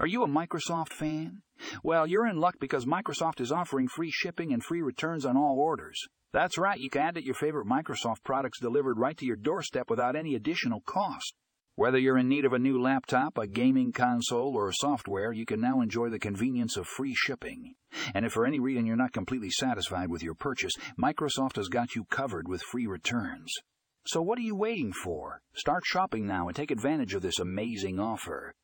Are you a Microsoft fan? Well, you're in luck because Microsoft is offering free shipping and free returns on all orders. That's right, you can add your favorite Microsoft products delivered right to your doorstep without any additional cost. Whether you're in need of a new laptop, a gaming console, or software, you can now enjoy the convenience of free shipping. And if for any reason you're not completely satisfied with your purchase, Microsoft has got you covered with free returns. So what are you waiting for? Start shopping now and take advantage of this amazing offer.